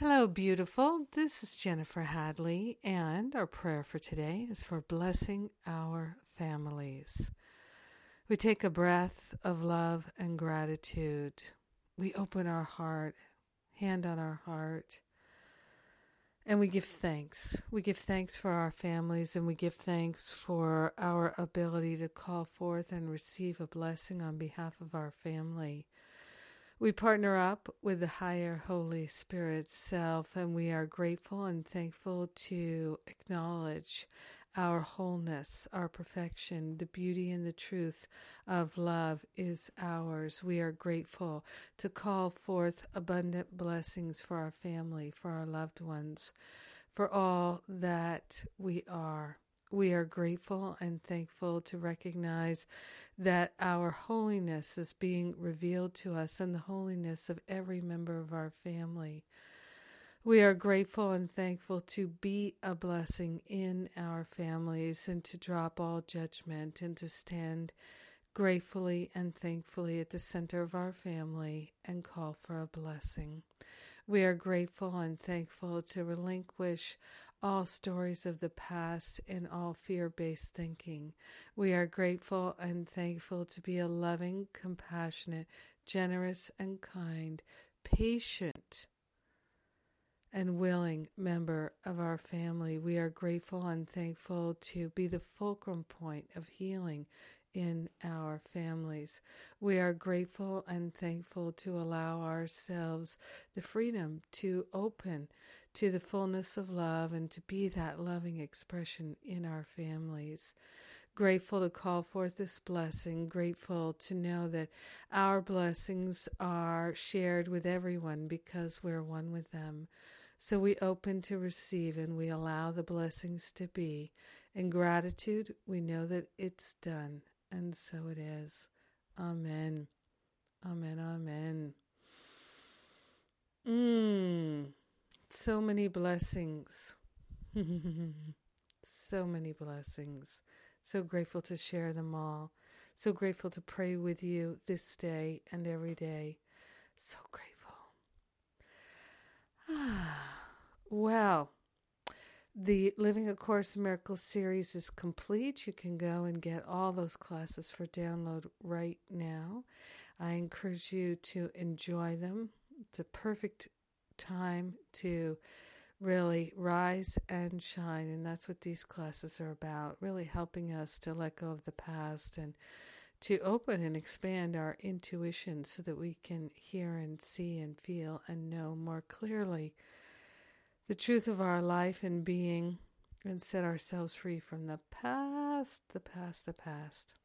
Hello, beautiful. This is Jennifer Hadley, and our prayer for today is for blessing our families. We take a breath of love and gratitude. We open our heart, hand on our heart, and we give thanks. We give thanks for our families, and we give thanks for our ability to call forth and receive a blessing on behalf of our family. We partner up with the higher Holy Spirit self, and we are grateful and thankful to acknowledge our wholeness, our perfection, the beauty and the truth of love is ours. We are grateful to call forth abundant blessings for our family, for our loved ones, for all that we are. We are grateful and thankful to recognize that our holiness is being revealed to us and the holiness of every member of our family. We are grateful and thankful to be a blessing in our families and to drop all judgment and to stand gratefully and thankfully at the center of our family and call for a blessing. We are grateful and thankful to relinquish all stories of the past and all fear based thinking. We are grateful and thankful to be a loving, compassionate, generous, and kind, patient, and willing member of our family. We are grateful and thankful to be the fulcrum point of healing in our families. We are grateful and thankful to allow ourselves the freedom to open to the fullness of love and to be that loving expression in our families. Grateful to call forth this blessing, grateful to know that our blessings are shared with everyone because we're one with them. So we open to receive and we allow the blessings to be. In gratitude, we know that it's done, and so it is. Amen. Amen. Amen. Mmm. So many blessings. so many blessings. So grateful to share them all. So grateful to pray with you this day and every day. So grateful. well, the Living A Course in Miracles series is complete. You can go and get all those classes for download right now. I encourage you to enjoy them. It's a perfect time to really rise and shine. And that's what these classes are about really helping us to let go of the past and to open and expand our intuition so that we can hear and see and feel and know more clearly the truth of our life and being and set ourselves free from the past, the past, the past.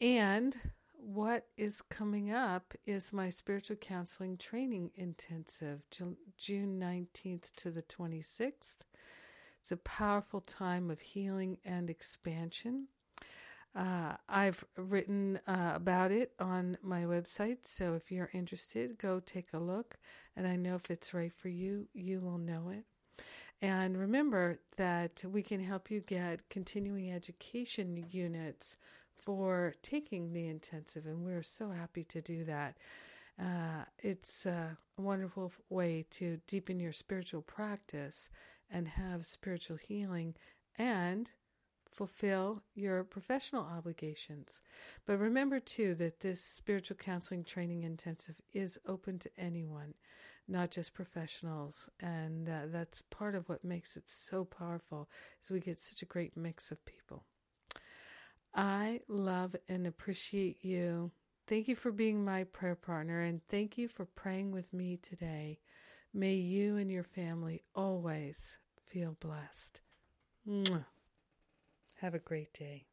And what is coming up is my spiritual counseling training intensive, June 19th to the 26th. It's a powerful time of healing and expansion. Uh, I've written uh, about it on my website, so if you're interested, go take a look. And I know if it's right for you, you will know it. And remember that we can help you get continuing education units for taking the intensive, and we're so happy to do that. Uh, it's a wonderful way to deepen your spiritual practice and have spiritual healing and fulfill your professional obligations. But remember, too, that this spiritual counseling training intensive is open to anyone, not just professionals. And uh, that's part of what makes it so powerful, is we get such a great mix of people. I love and appreciate you. Thank you for being my prayer partner and thank you for praying with me today. May you and your family always feel blessed. Mwah. Have a great day.